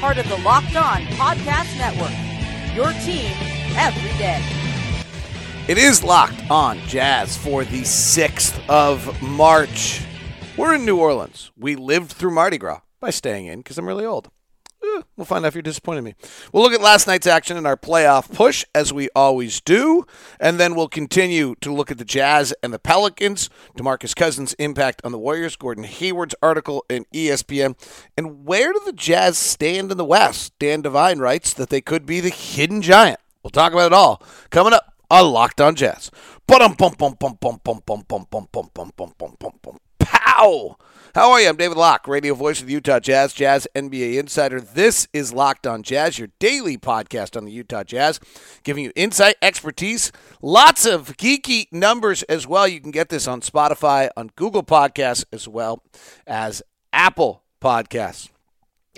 Part of the Locked On Podcast Network. Your team every day. It is Locked On Jazz for the 6th of March. We're in New Orleans. We lived through Mardi Gras by staying in because I'm really old. Eh, we'll find out if you're disappointed in me. We'll look at last night's action in our playoff push, as we always do, and then we'll continue to look at the Jazz and the Pelicans, DeMarcus Cousins' impact on the Warriors, Gordon Hayward's article in ESPN, and where do the Jazz stand in the West? Dan Devine writes that they could be the hidden giant. We'll talk about it all coming up on Locked On Jazz. How How are you? I'm David Locke, radio voice of the Utah Jazz, Jazz NBA Insider. This is Locked on Jazz, your daily podcast on the Utah Jazz, giving you insight, expertise, lots of geeky numbers as well. You can get this on Spotify, on Google Podcasts, as well as Apple Podcasts.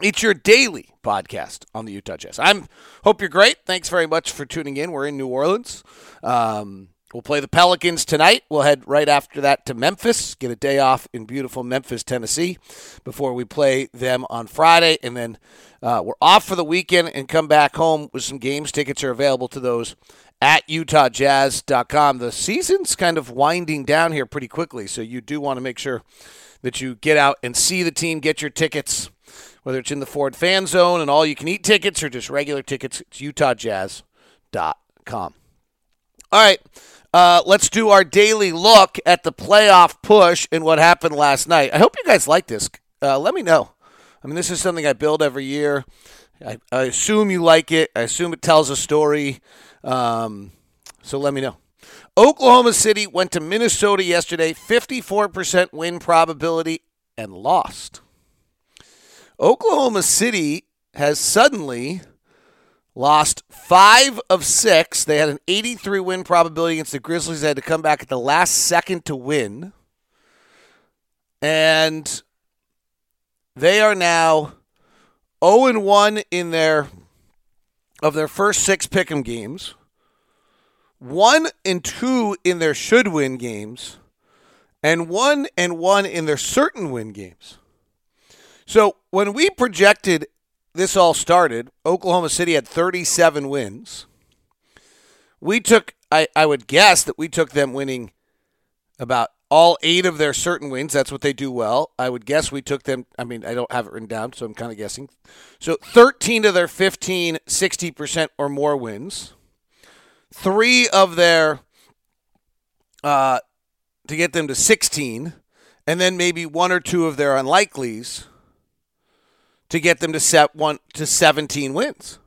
It's your daily podcast on the Utah Jazz. I'm hope you're great. Thanks very much for tuning in. We're in New Orleans. Um, we'll play the Pelicans tonight. We'll head right after that to Memphis. Get a day off in beautiful Memphis, Tennessee, before we play them on Friday, and then uh, we're off for the weekend and come back home with some games. Tickets are available to those at utahjazz.com. The season's kind of winding down here pretty quickly, so you do want to make sure that you get out and see the team, get your tickets whether it's in the Ford fan zone and all you can eat tickets or just regular tickets, it's utahjazz.com. All right, uh, let's do our daily look at the playoff push and what happened last night. I hope you guys like this. Uh, let me know. I mean, this is something I build every year. I, I assume you like it. I assume it tells a story. Um, so let me know. Oklahoma City went to Minnesota yesterday, 54% win probability, and lost. Oklahoma City has suddenly lost five of six. They had an 83 win probability against the Grizzlies. They had to come back at the last second to win. And they are now 0 and 1 in their of their first six pick'em games. One and two in their should win games, and one and one in their certain win games. So when we projected this all started, Oklahoma City had 37 wins. We took, I, I would guess that we took them winning about all eight of their certain wins. That's what they do well. I would guess we took them, I mean, I don't have it written down, so I'm kind of guessing. So 13 of their 15, 60% or more wins. Three of their, uh, to get them to 16, and then maybe one or two of their unlikelies to get them to set one to 17 wins.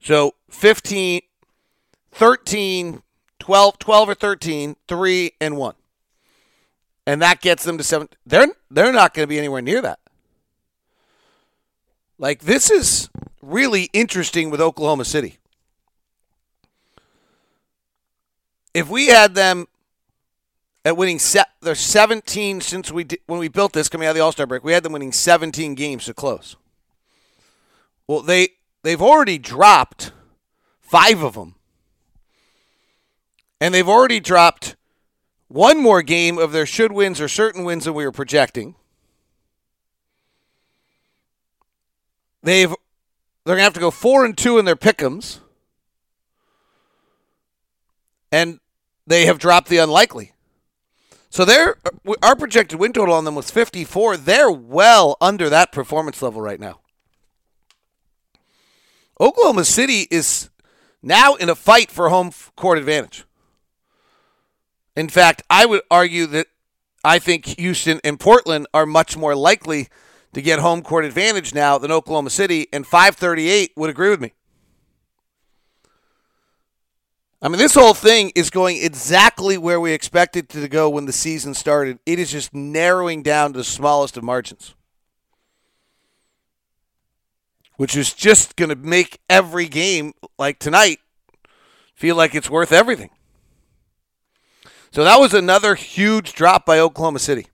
So 15, 13, 12, 12 or 13, 3 and 1. And that gets them to 7. They're they're not going to be anywhere near that. Like this is really interesting with Oklahoma City. if we had them at winning set, they're 17 since we when we built this coming out of the All Star break. We had them winning 17 games to close. Well, they they've already dropped five of them, and they've already dropped one more game of their should wins or certain wins that we were projecting. They've they're gonna have to go four and two in their pickums, and they have dropped the unlikely. So they're uh, our projected win total on them was 54. They're well under that performance level right now. Oklahoma City is now in a fight for home court advantage. In fact, I would argue that I think Houston and Portland are much more likely to get home court advantage now than Oklahoma City, and 538 would agree with me. I mean, this whole thing is going exactly where we expected to go when the season started. It is just narrowing down to the smallest of margins, which is just going to make every game like tonight feel like it's worth everything. So that was another huge drop by Oklahoma City.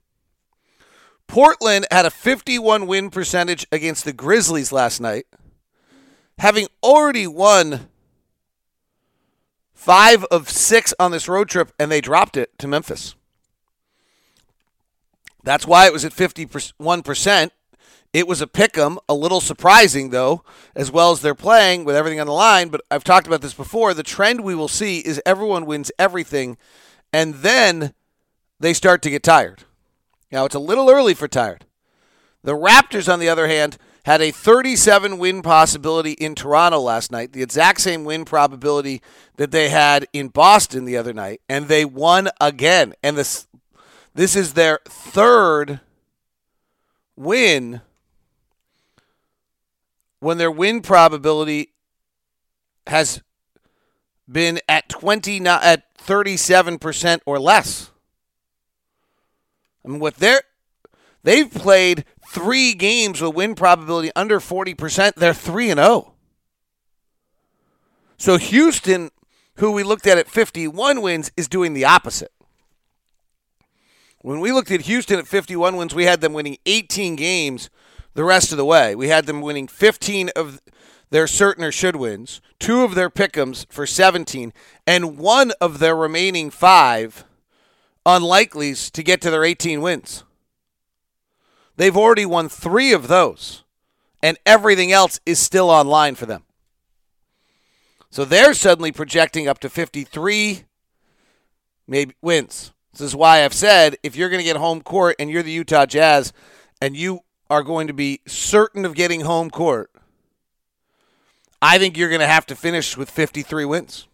Portland had a 51 win percentage against the Grizzlies last night, having already won five of six on this road trip, and they dropped it to Memphis. That's why it was at 51%. It was a pick 'em, a little surprising though, as well as they're playing with everything on the line. But I've talked about this before. The trend we will see is everyone wins everything, and then they start to get tired. Now, it's a little early for tired. The Raptors, on the other hand, had a 37 win possibility in Toronto last night, the exact same win probability that they had in Boston the other night, and they won again. And this this is their third win when their win probability has been at 20 at 37% or less. I mean, what they're they've played three games with win probability under 40%. They're 3 and 0. So Houston, who we looked at at 51 wins, is doing the opposite. When we looked at Houston at 51 wins, we had them winning 18 games the rest of the way. We had them winning 15 of their certain or should wins, two of their pick'ems for 17, and one of their remaining five unlikelies to get to their 18 wins. They've already won three of those, and everything else is still online for them. So they're suddenly projecting up to 53 maybe wins. This is why I've said if you're going to get home court and you're the Utah Jazz and you are going to be certain of getting home court, I think you're going to have to finish with 53 wins,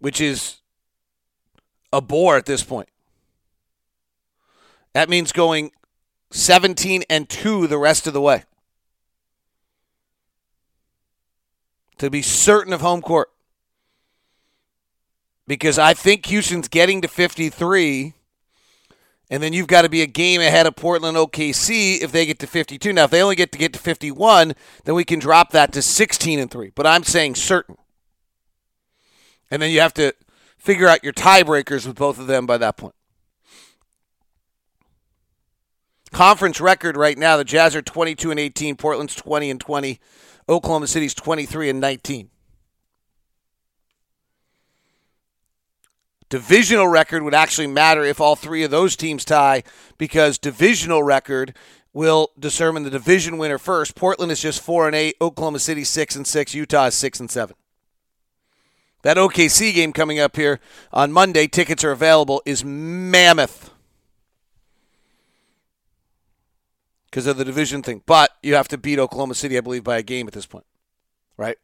which is a bore at this point. That means going 17 and 2 the rest of the way. To be certain of home court. Because I think Houston's getting to 53 and then you've got to be a game ahead of Portland OKC if they get to 52. Now, if they only get to get to 51, then we can drop that to 16 and 3. But I'm saying certain. And then you have to figure out your tiebreakers with both of them by that point. Conference record right now, the Jazz are 22 and 18, Portland's 20 and 20, Oklahoma City's 23 and 19. Divisional record would actually matter if all three of those teams tie because divisional record will determine the division winner first. Portland is just 4 and 8, Oklahoma City 6 and 6, Utah is 6 and 7. That OKC game coming up here on Monday, tickets are available, is mammoth. Because of the division thing. But you have to beat Oklahoma City, I believe, by a game at this point. Right?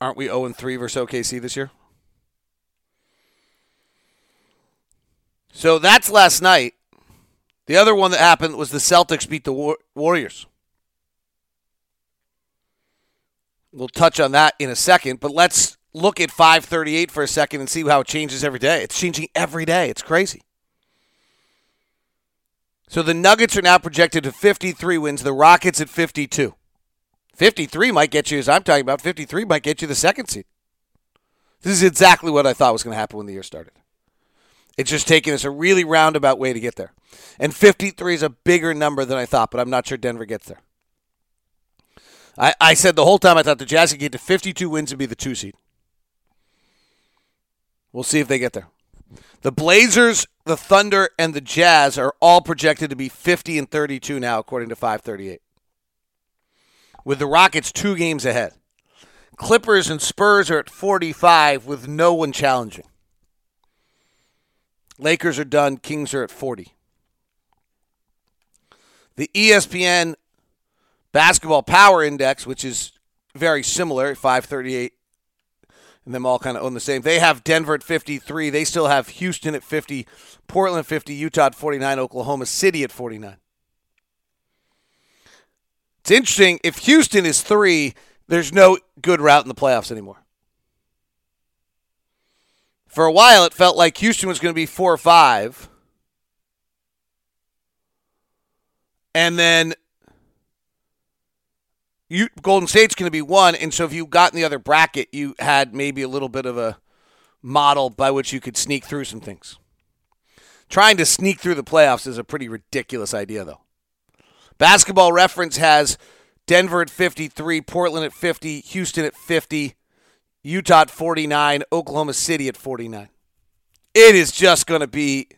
Aren't we 0 3 versus OKC this year? So that's last night. The other one that happened was the Celtics beat the War- Warriors. We'll touch on that in a second, but let's look at 538 for a second and see how it changes every day. It's changing every day. It's crazy. So the Nuggets are now projected to 53 wins, the Rockets at 52. 53 might get you, as I'm talking about, 53 might get you the second seed. This is exactly what I thought was going to happen when the year started. It's just taking us a really roundabout way to get there. And 53 is a bigger number than I thought, but I'm not sure Denver gets there. I, I said the whole time I thought the Jazz could get to 52 wins and be the two seed. We'll see if they get there. The Blazers, the Thunder, and the Jazz are all projected to be 50 and 32 now, according to 538. With the Rockets two games ahead. Clippers and Spurs are at 45 with no one challenging. Lakers are done. Kings are at 40. The ESPN Basketball Power Index, which is very similar, 538, and them all kind of own the same. They have Denver at 53. They still have Houston at 50, Portland 50, Utah at 49, Oklahoma City at 49. It's interesting. If Houston is three, there's no good route in the playoffs anymore. For a while, it felt like Houston was going to be four or five. And then you, Golden State's going to be one. And so if you got in the other bracket, you had maybe a little bit of a model by which you could sneak through some things. Trying to sneak through the playoffs is a pretty ridiculous idea, though. Basketball Reference has Denver at 53, Portland at 50, Houston at 50, Utah at 49, Oklahoma City at 49. It is just going to be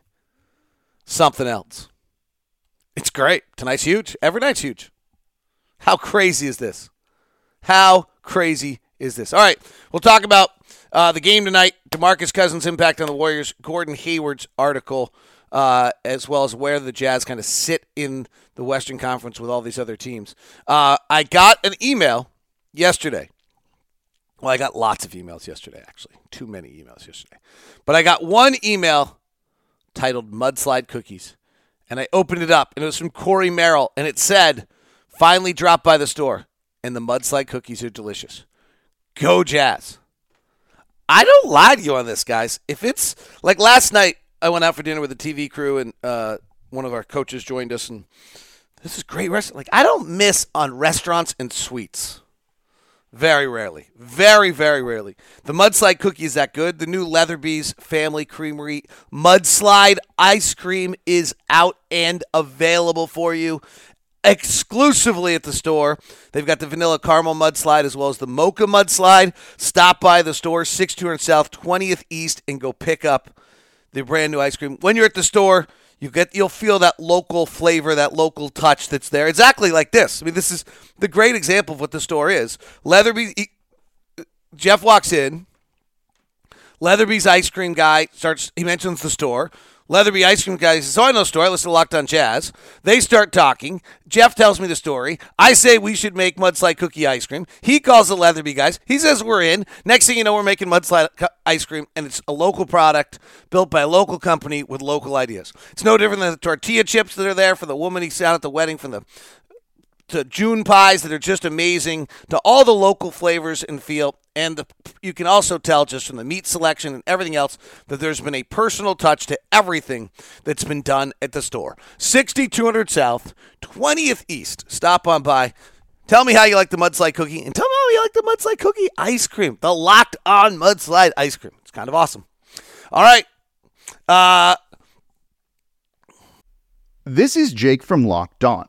something else. It's great. Tonight's huge. Every night's huge. How crazy is this? How crazy is this? All right, we'll talk about uh, the game tonight. Demarcus Cousins' impact on the Warriors. Gordon Hayward's article, uh, as well as where the Jazz kind of sit in the Western Conference with all these other teams. Uh, I got an email yesterday. Well, I got lots of emails yesterday, actually. Too many emails yesterday. But I got one email titled Mudslide Cookies. And I opened it up, and it was from Corey Merrill, and it said, Finally dropped by the store, and the mudslide cookies are delicious. Go Jazz. I don't lie to you on this, guys. If it's like last night, I went out for dinner with the TV crew, and uh, one of our coaches joined us, and this is great restaurant. Like I don't miss on restaurants and sweets. Very rarely. Very, very rarely. The mudslide cookie is that good. The new Leatherby's Family Creamery mudslide ice cream is out and available for you exclusively at the store. They've got the vanilla caramel mudslide as well as the mocha mudslide. Stop by the store, 6200 South, 20th East, and go pick up the brand new ice cream. When you're at the store, you get you'll feel that local flavor, that local touch that's there. Exactly like this. I mean, this is the great example of what the store is. Leatherby he- Jeff walks in. Leatherby's ice cream guy starts. He mentions the store. Leatherby ice cream guy says, "Oh, I know the store. I listen to Locked On Jazz." They start talking. Jeff tells me the story. I say we should make mudslide cookie ice cream. He calls the Leatherby guys. He says we're in. Next thing you know, we're making mudslide ice cream, and it's a local product built by a local company with local ideas. It's no different than the tortilla chips that are there for the woman he sat at the wedding from the to June pies that are just amazing, to all the local flavors and feel. And the, you can also tell just from the meat selection and everything else that there's been a personal touch to everything that's been done at the store. 6200 South, 20th East. Stop on by. Tell me how you like the mudslide cookie, and tell me how you like the mudslide cookie ice cream. The locked on mudslide ice cream. It's kind of awesome. All right. Uh, This is Jake from Locked On.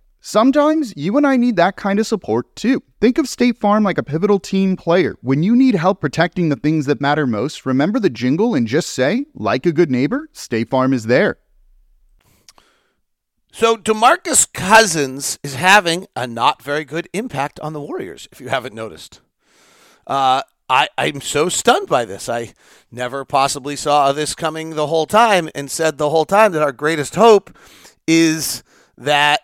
Sometimes you and I need that kind of support too. Think of State Farm like a pivotal team player. When you need help protecting the things that matter most, remember the jingle and just say, like a good neighbor, State Farm is there. So DeMarcus Cousins is having a not very good impact on the Warriors, if you haven't noticed. Uh, I, I'm so stunned by this. I never possibly saw this coming the whole time and said the whole time that our greatest hope is that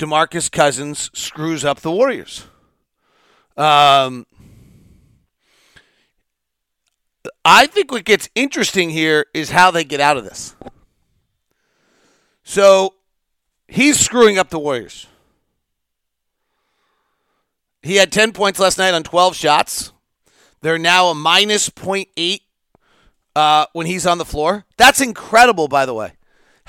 DeMarcus Cousins screws up the Warriors. Um, I think what gets interesting here is how they get out of this. So he's screwing up the Warriors. He had 10 points last night on 12 shots. They're now a minus 0.8 uh, when he's on the floor. That's incredible, by the way.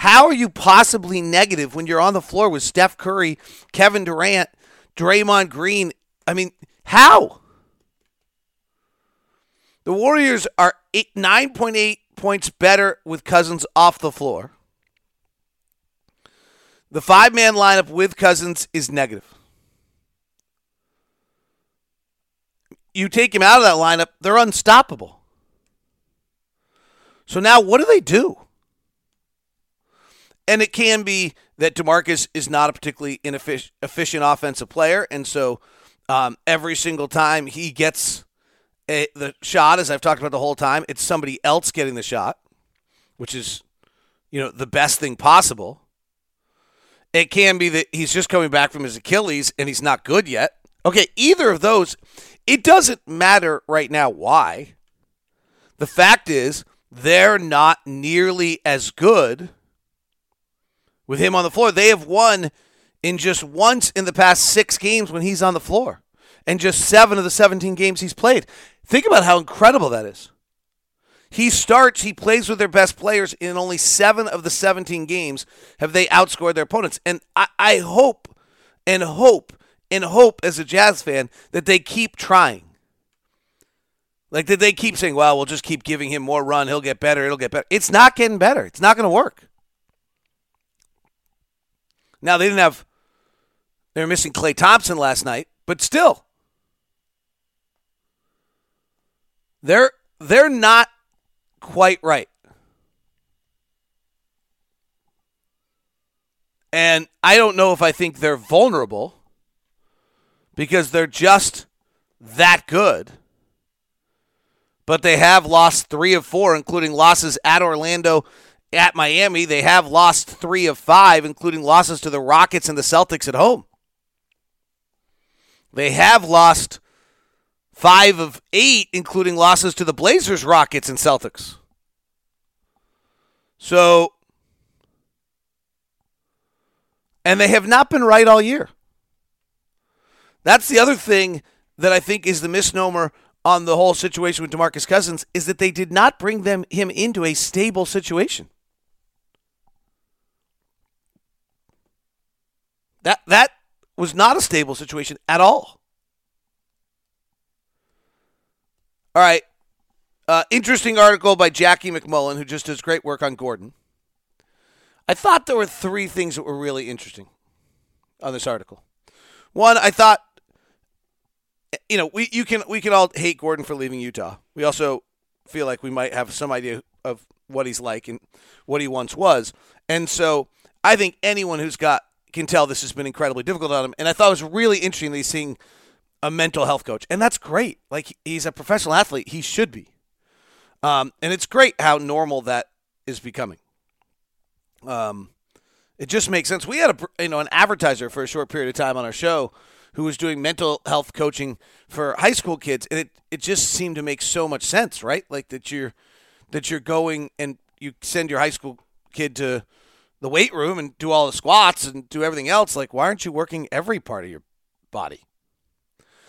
How are you possibly negative when you're on the floor with Steph Curry, Kevin Durant, Draymond Green? I mean, how? The Warriors are 9.8 points better with Cousins off the floor. The five man lineup with Cousins is negative. You take him out of that lineup, they're unstoppable. So now what do they do? And it can be that DeMarcus is not a particularly inefficient efficient offensive player. And so um, every single time he gets a, the shot, as I've talked about the whole time, it's somebody else getting the shot, which is, you know, the best thing possible. It can be that he's just coming back from his Achilles and he's not good yet. Okay, either of those, it doesn't matter right now why. The fact is, they're not nearly as good with him on the floor. They have won in just once in the past six games when he's on the floor, and just seven of the 17 games he's played. Think about how incredible that is. He starts, he plays with their best players in only seven of the 17 games have they outscored their opponents. And I, I hope and hope and hope as a Jazz fan that they keep trying. Like, that they keep saying, well, we'll just keep giving him more run. He'll get better. It'll get better. It's not getting better. It's not going to work. Now, they didn't have, they were missing Klay Thompson last night, but still, they're, they're not quite right. And I don't know if I think they're vulnerable because they're just that good. But they have lost three of four, including losses at Orlando, at Miami. They have lost three of five, including losses to the Rockets and the Celtics at home. They have lost five of eight, including losses to the Blazers, Rockets, and Celtics. So, and they have not been right all year. That's the other thing that I think is the misnomer on the whole situation with DeMarcus Cousins is that they did not bring them him into a stable situation. That that was not a stable situation at all. All right. Uh, interesting article by Jackie MacMullan, who just does great work on Gordon. I thought there were three things that were really interesting on this article. One, I thought, you know, we you can we can all hate Gordon for leaving Utah. We also feel like we might have some idea of what he's like and what he once was, and so I think anyone who's got can tell this has been incredibly difficult on him. And I thought it was really interesting that he's seeing a mental health coach, and that's great. Like he's a professional athlete, he should be. Um, and it's great how normal that is becoming. Um, it just makes sense. We had a you know an advertiser for a short period of time on our show who was doing mental health coaching for high school kids, and it it just seemed to make so much sense, right? Like that you're that you're going and you send your high school kid to the weight room and do all the squats and do everything else. Like, why aren't you working every part of your body?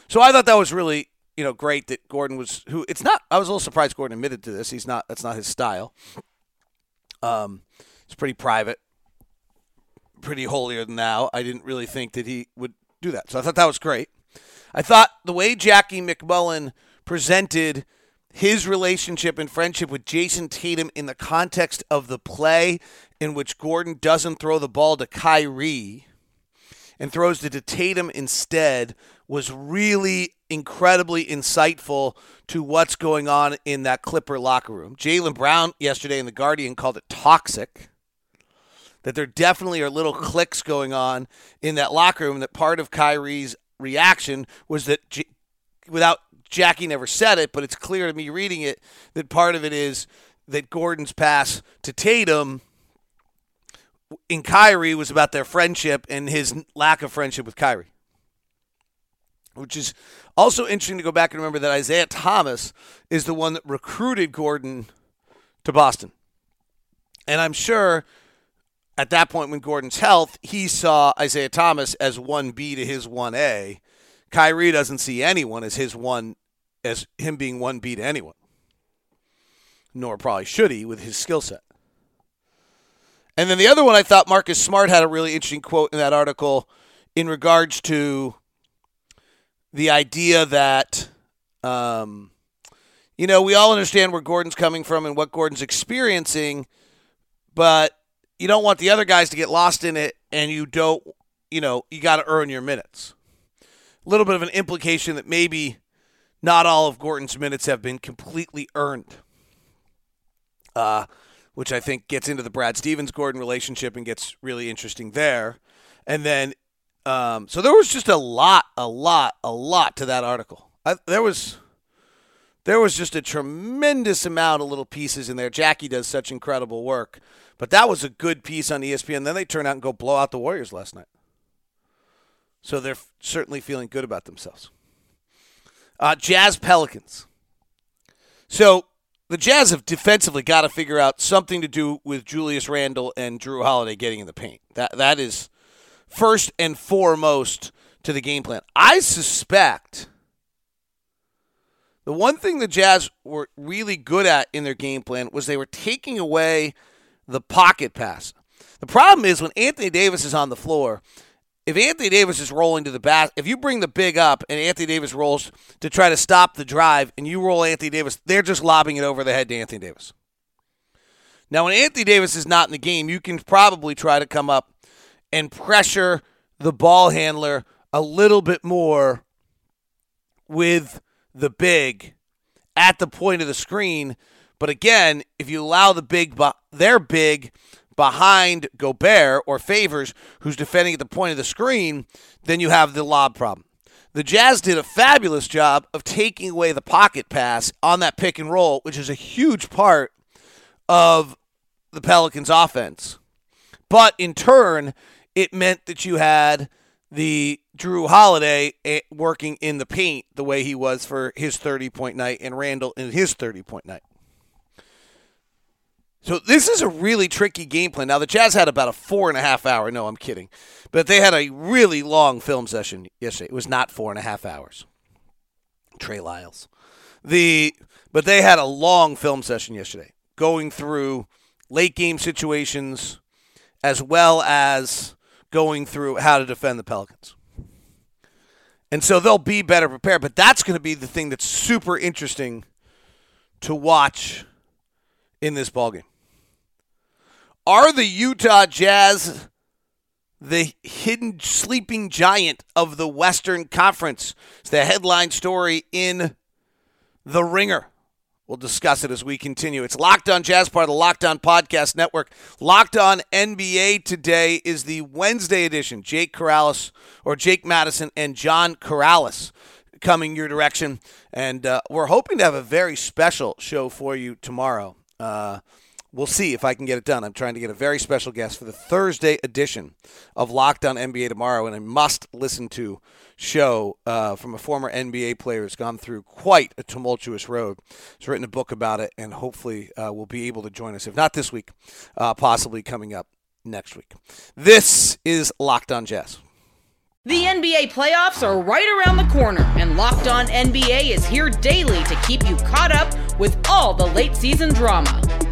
So I thought that was really you know great that Gordon was who. It's not. I was a little surprised Gordon admitted to this. He's not. That's not his style. Um, it's pretty private, pretty holier than thou. I didn't really think that he would do that. So I thought that was great. I thought the way Jackie MacMullan presented his relationship and friendship with Jayson Tatum in the context of the play in which Gordon doesn't throw the ball to Kyrie and throws it to Tatum instead was really incredibly insightful to what's going on in that Clipper locker room. Jaylen Brown yesterday in The Guardian called it toxic. that there definitely are little clicks going on in that locker room. That part of Kyrie's reaction was that, J- without Jackie never said it, but it's clear to me reading it that part of it is that Gordon's pass to Tatum in Kyrie was about their friendship and his lack of friendship with Kyrie. Which is also interesting to go back and remember that Isaiah Thomas is the one that recruited Gordon to Boston. And I'm sure at that point when Gordon's health, he saw Isaiah Thomas as 1B to his 1A. Kyrie doesn't see anyone as his one as him being 1B to anyone. Nor probably should he with his skill set. And then the other one I thought Marcus Smart had a really interesting quote in that article in regards to the idea that um, you know, we all understand where Gordon's coming from and what Gordon's experiencing, but you don't want the other guys to get lost in it and you don't, you know, you got to earn your minutes. A little bit of an implication that maybe not all of Gordon's minutes have been completely earned. Uh, which I think gets into the Brad Stevens Gordon relationship and gets really interesting there. And then, um, so there was just a lot, a lot, a lot to that article. I, there was, there was just a tremendous amount of little pieces in there. Jackie does such incredible work, but that was a good piece on ESPN. Then they turn out and go blow out the Warriors last night. So they're certainly feeling good about themselves. Uh, Jazz Pelicans. So the Jazz have defensively got to figure out something to do with Julius Randle and Jrue Holiday getting in the paint. That that is first and foremost to the game plan. I suspect the one thing the Jazz were really good at in their game plan was they were taking away the pocket pass. The problem is when Anthony Davis is on the floor, if Anthony Davis is rolling to the bat, if you bring the big up and Anthony Davis rolls to try to stop the drive and you roll Anthony Davis, they're just lobbing it over the head to Anthony Davis. Now, when Anthony Davis is not in the game, you can probably try to come up and pressure the ball handler a little bit more with the big at the point of the screen. But again, if you allow the big, their big behind Gobert or Favors, who's defending at the point of the screen, then you have the lob problem. The Jazz did a fabulous job of taking away the pocket pass on that pick and roll, which is a huge part of the Pelicans' offense. But in turn, it meant that you had the Jrue Holiday eh, working in the paint the way he was for his 30 point night and Randle in his 30 point night. So this is a really tricky game plan. Now the Jazz had about a four and a half hour. No, I'm kidding, but they had a really long film session yesterday. It was not four and a half hours. Trey Lyles, the but they had a long film session yesterday, going through late game situations, as well as going through how to defend the Pelicans. And so they'll be better prepared. But that's going to be the thing that's super interesting to watch in this ballgame. Are the Utah Jazz the hidden sleeping giant of the Western Conference? It's the headline story in The Ringer. We'll discuss it as we continue. It's Locked On Jazz, part of the Locked On Podcast Network. Locked On NBA today is the Wednesday edition. Jake Corrales, or Jake Madison, and John Corrales coming your direction. And uh, we're hoping to have a very special show for you tomorrow. Uh, We'll see if I can get it done. I'm trying to get a very special guest for the Thursday edition of Locked On NBA tomorrow, and a must listen to show uh, from a former NBA player who's gone through quite a tumultuous road. He's written a book about it, and hopefully uh, will be able to join us, if not this week, uh, possibly coming up next week. This is Locked On Jazz. The NBA playoffs are right around the corner, and Locked On NBA is here daily to keep you caught up with all the late season drama.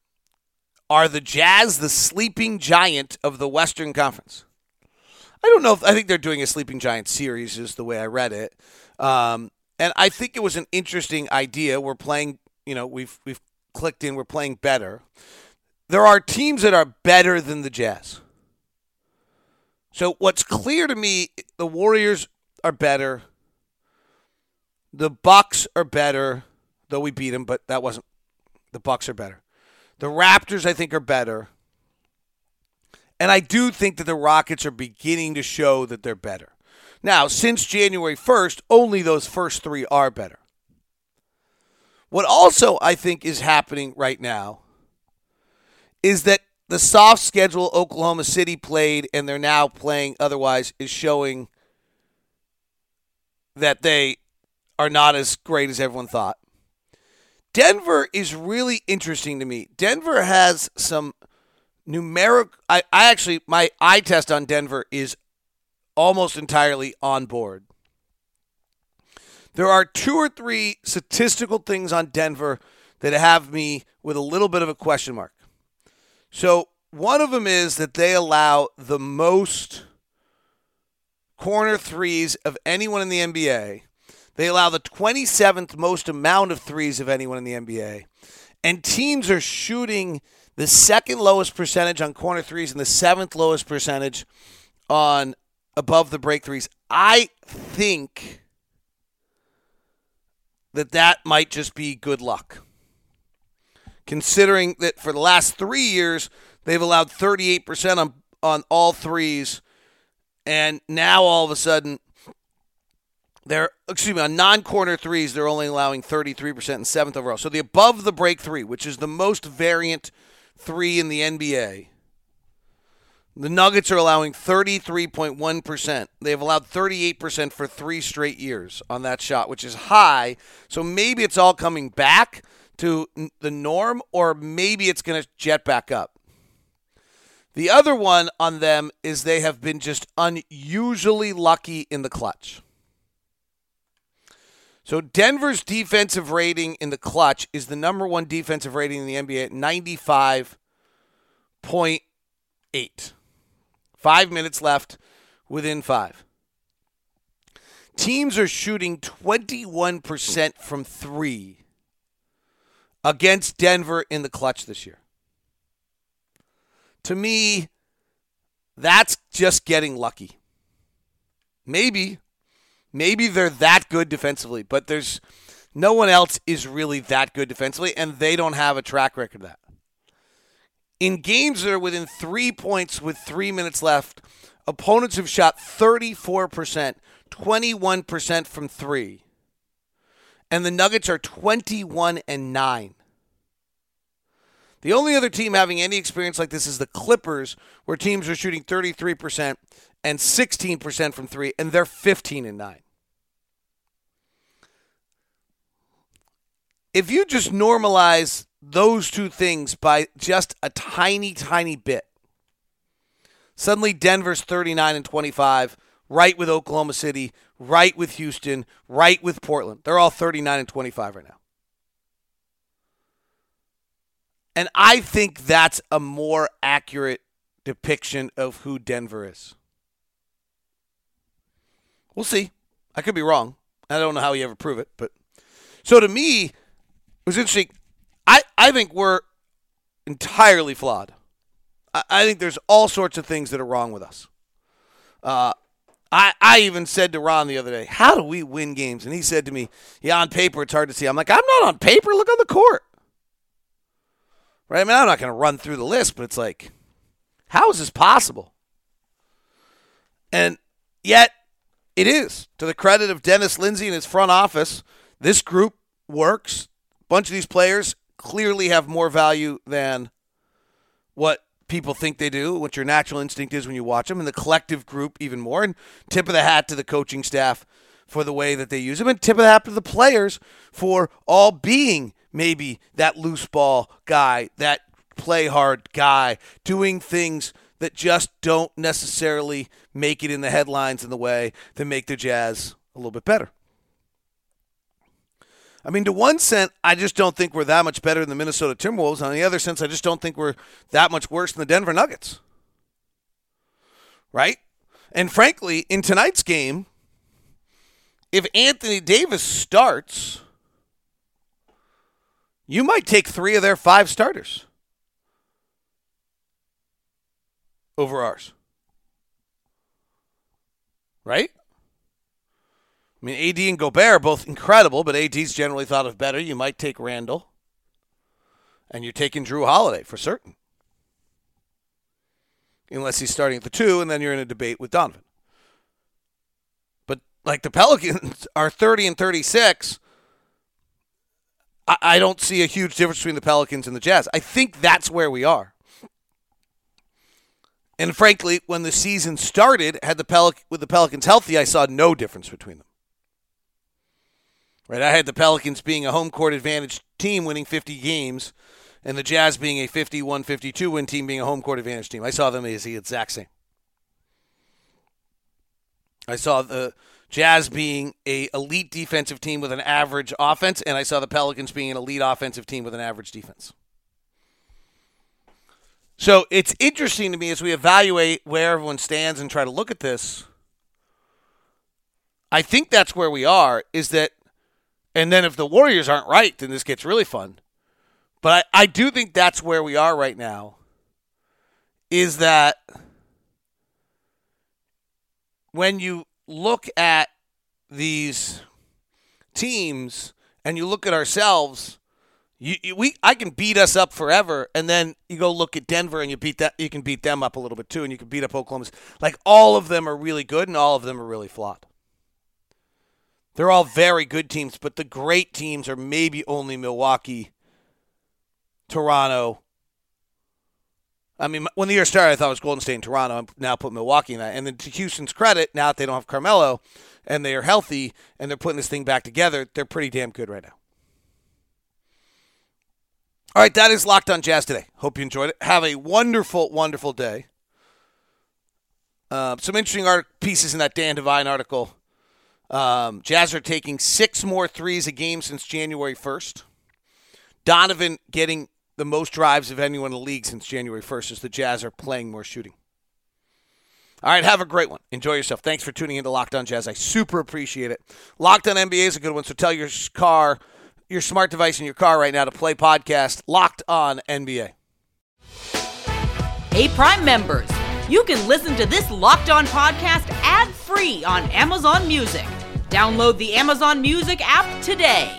Are the Jazz the sleeping giant of the Western Conference? I don't know if I think they're doing a sleeping giant series, is the way I read it. Um, and I think it was an interesting idea. We're playing, you know, we've we've clicked in. We're playing better. There are teams that are better than the Jazz. So what's clear to me, the Warriors are better. The Bucks are better, though we beat them, but that wasn't. The Bucks are better. The Raptors, I think, are better. And I do think that the Rockets are beginning to show that they're better. Now, since January 1st, only those first three are better. What also I think is happening right now is that the soft schedule Oklahoma City played and they're now playing otherwise is showing that they are not as great as everyone thought. Denver is really interesting to me. Denver has some numeric I, I actually my eye test on Denver is almost entirely on board. There are two or three statistical things on Denver that have me with a little bit of a question mark. So, one of them is that they allow the most corner threes of anyone in the NBA. They allow the 27th most amount of threes of anyone in the NBA. And teams are shooting the second lowest percentage on corner threes and the seventh lowest percentage on above the break threes. I think that that might just be good luck. Considering that for the last three years, they've allowed 38% on, on all threes. And now all of a sudden, they're, excuse me, on non corner threes, they're only allowing 33% and seventh overall. So the above the break three, which is the most variant three in the NBA, the Nuggets are allowing 33.1%. They've allowed 38% for three straight years on that shot, which is high. So maybe it's all coming back to the norm, or maybe it's going to jet back up. The other one on them is they have been just unusually lucky in the clutch. So Denver's defensive rating in the clutch is the number one defensive rating in the NBA at 95.8. Five minutes left within five. Teams are shooting 21% from three against Denver in the clutch this year. To me, that's just getting lucky. Maybe, maybe they're that good defensively, but there's no one else is really that good defensively, and they don't have a track record of that. In games that are within three points with three minutes left, opponents have shot 34%, 21% from three. And the Nuggets are 21 and 9. The only other team having any experience like this is the Clippers, where teams are shooting 33% and 16% from three, and they're 15 and 9. If you just normalize those two things by just a tiny, tiny bit. Suddenly, Denver's 39 and 25, right with Oklahoma City, right with Houston, right with Portland. They're all 39 and 25 right now. And I think that's a more accurate depiction of who Denver is. We'll see. I could be wrong. I don't know how you ever prove it, but so to me, it was interesting. I, I think we're entirely flawed. I, I think there's all sorts of things that are wrong with us. Uh, I, I even said to Ron the other day, How do we win games? And he said to me, Yeah, on paper, it's hard to see. I'm like, I'm not on paper. Look on the court. Right? I mean, I'm not going to run through the list, but it's like, how is this possible? And yet, it is. To the credit of Dennis Lindsey and his front office, this group works. A bunch of these players clearly have more value than what people think they do, what your natural instinct is when you watch them, and the collective group even more. And tip of the hat to the coaching staff for the way that they use them, and tip of the hat to the players for all being maybe that loose ball guy, that play hard guy, doing things that just don't necessarily make it in the headlines in the way that make the Jazz a little bit better. I mean, to one sense, I just don't think we're that much better than the Minnesota Timberwolves. On the other sense, I just don't think we're that much worse than the Denver Nuggets. Right? And frankly, in tonight's game, if Anthony Davis starts, you might take three of their five starters over ours. Right? I mean, AD and Gobert are both incredible, but AD's generally thought of better. You might take Randle, and you're taking Jrue Holiday for certain. Unless he's starting at the two, and then you're in a debate with Donovan. But like the Pelicans are 30 and 36. I, I don't see a huge difference between the Pelicans and the Jazz. I think that's where we are. And frankly, when the season started, had the Pelic- with the Pelicans healthy, I saw no difference between them. Right, I had the Pelicans being a home court advantage team winning 50 games, and the Jazz being a 51 52 win team being a home court advantage team. I saw them as the exact same. I saw the Jazz being a elite defensive team with an average offense, and I saw the Pelicans being an elite offensive team with an average defense. So it's interesting to me as we evaluate where everyone stands and try to look at this. I think that's where we are, is that and then if the Warriors aren't right, then this gets really fun. But I, I do think that's where we are right now. Is that when you look at these teams and you look at ourselves, you, you, we I can beat us up forever, and then you go look at Denver and you beat that you can beat them up a little bit too, and you can beat up Oklahoma. Like all of them are really good, and all of them are really flawed. They're all very good teams, but the great teams are maybe only Milwaukee, Toronto. I mean, when the year started, I thought it was Golden State and Toronto. I'm now put Milwaukee in that. And then to Houston's credit, now that they don't have Carmelo and they are healthy and they're putting this thing back together, they're pretty damn good right now. All right, that is Locked on Jazz today. Hope you enjoyed it. Have a wonderful, wonderful day. Uh, some interesting art- pieces in that Dan Devine article um, Jazz are taking six more threes a game since January 1st. Donovan getting the most drives of anyone in the league since January 1st as the Jazz are playing more shooting. All right, have a great one. Enjoy yourself. Thanks for tuning into Locked On Jazz. I super appreciate it. Locked On NBA is a good one, so tell your car, your smart device in your car right now to play podcast Locked On NBA. Hey, Prime members, you can listen to this Locked On podcast ad free on Amazon Music. Download the Amazon Music app today.